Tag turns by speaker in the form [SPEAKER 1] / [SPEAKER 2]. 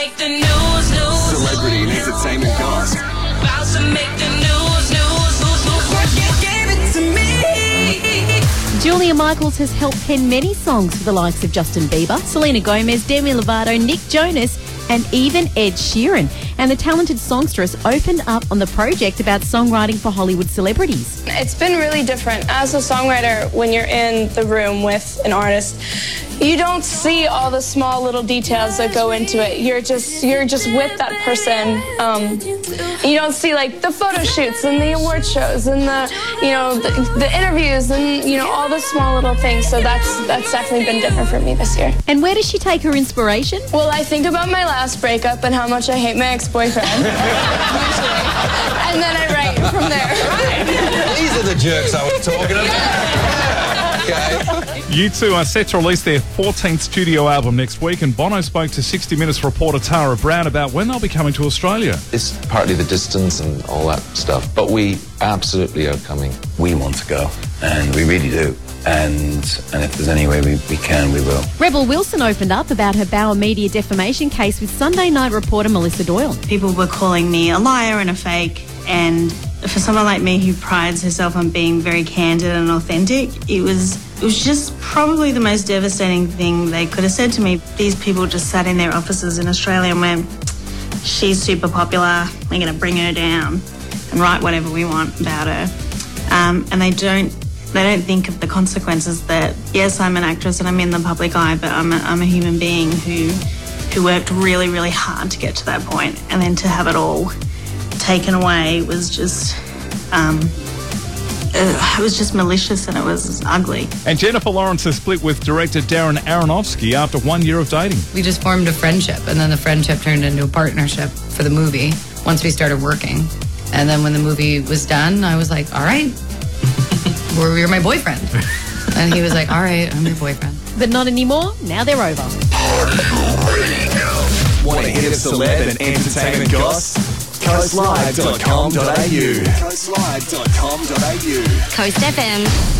[SPEAKER 1] make the news, news.
[SPEAKER 2] Celebrity and entertainment gossip.
[SPEAKER 1] About to make the news, news, news, news. Work it, give it to me.
[SPEAKER 3] Julia Michaels has helped pen many songs for the likes of Justin Bieber, Selena Gomez, Demi Lovato, Nick Jonas, and even Ed Sheeran. And the talented songstress opened up on the project about songwriting for Hollywood celebrities.
[SPEAKER 4] It's been really different. As a songwriter, when you're in the room with an artist, you don't see all the small little details that go into it. You're just you're just with that person. Um, you don't see like the photo shoots and the award shows and the you know the, the interviews and you know all the small little things. So that's that's definitely been different for me this year.
[SPEAKER 3] And where does she take her inspiration?
[SPEAKER 4] Well, I think about my last breakup and how much I hate my ex-boyfriend, and then I write from there.
[SPEAKER 5] These are the jerks I was talking about. Okay.
[SPEAKER 6] U2 are set to release their 14th studio album next week, and Bono spoke to 60 Minutes reporter Tara Brown about when they'll be coming to Australia.
[SPEAKER 5] It's partly the distance and all that stuff, but we absolutely are coming.
[SPEAKER 7] We want to go, and we really do. And and if there's any way we, we can, we will.
[SPEAKER 3] Rebel Wilson opened up about her Bauer Media defamation case with Sunday night reporter Melissa Doyle.
[SPEAKER 8] People were calling me a liar and a fake, and for someone like me who prides herself on being very candid and authentic, it was it was just probably the most devastating thing they could have said to me. These people just sat in their offices in Australia and went, "She's super popular. We're going to bring her down and write whatever we want about her," um, and they don't. They don't think of the consequences that yes, I'm an actress and I'm in the public eye, but I'm a, I'm a human being who who worked really, really hard to get to that point. and then to have it all taken away was just um, uh, it was just malicious and it was ugly.
[SPEAKER 6] And Jennifer Lawrence has split with director Darren Aronofsky after one year of dating.
[SPEAKER 9] We just formed a friendship, and then the friendship turned into a partnership for the movie once we started working. And then when the movie was done, I was like, all right, well, you're my boyfriend. And he was like, all right, I'm your boyfriend.
[SPEAKER 3] But not anymore. Now they're over.
[SPEAKER 2] Want to hit a celeb and entertainment goss? Coastlive.com.au. Coastlive.com.au.
[SPEAKER 10] Coast FM.